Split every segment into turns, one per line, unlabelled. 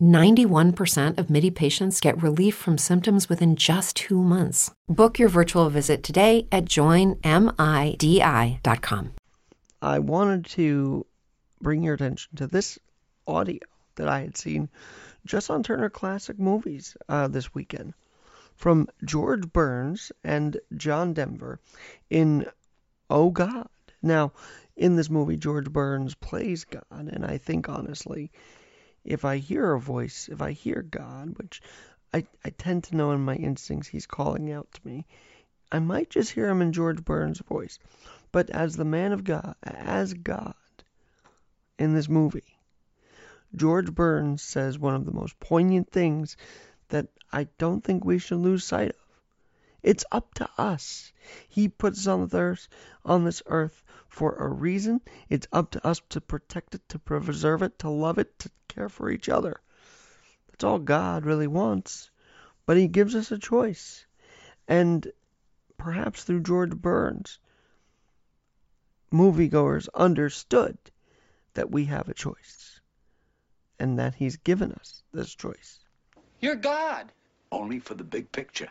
91% of MIDI patients get relief from symptoms within just two months. Book your virtual visit today at joinmidi.com.
I wanted to bring your attention to this audio that I had seen just on Turner Classic Movies uh, this weekend from George Burns and John Denver in Oh God. Now, in this movie, George Burns plays God, and I think honestly, if I hear a voice, if I hear God, which I, I tend to know in my instincts he's calling out to me, I might just hear him in George Burns' voice. But as the man of God, as God, in this movie. George Burns says one of the most poignant things that I don't think we should lose sight of. It's up to us. He puts us on earth, on this earth for a reason. It's up to us to protect it, to preserve it, to love it, to care for each other. That's all God really wants. But he gives us a choice. And perhaps through George Burns, moviegoers understood that we have a choice and that He's given us this choice.
You're God.
Only for the big picture.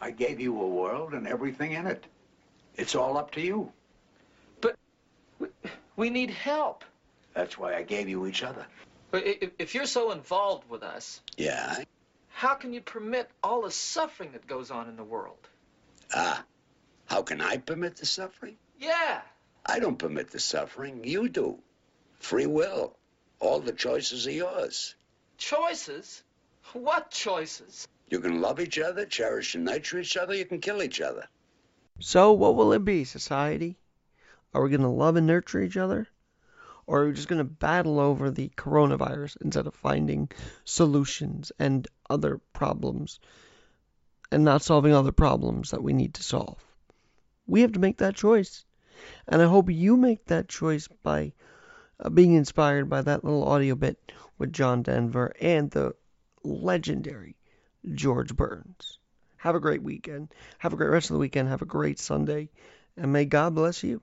I gave you a world and everything in it. It's all up to you.
But we need help.
That's why I gave you each other.
But if you're so involved with us,
yeah,
how can you permit all the suffering that goes on in the world?
Ah, how can I permit the suffering?
Yeah.
I don't permit the suffering. You do. Free will. All the choices are yours.
Choices? What choices?
You can love each other, cherish and nurture each other, you can kill each other.
So, what will it be, society? Are we going to love and nurture each other? Or are we just going to battle over the coronavirus instead of finding solutions and other problems and not solving other problems that we need to solve? We have to make that choice. And I hope you make that choice by uh, being inspired by that little audio bit with John Denver and the legendary George Burns. Have a great weekend. Have a great rest of the weekend. Have a great Sunday. And may God bless you.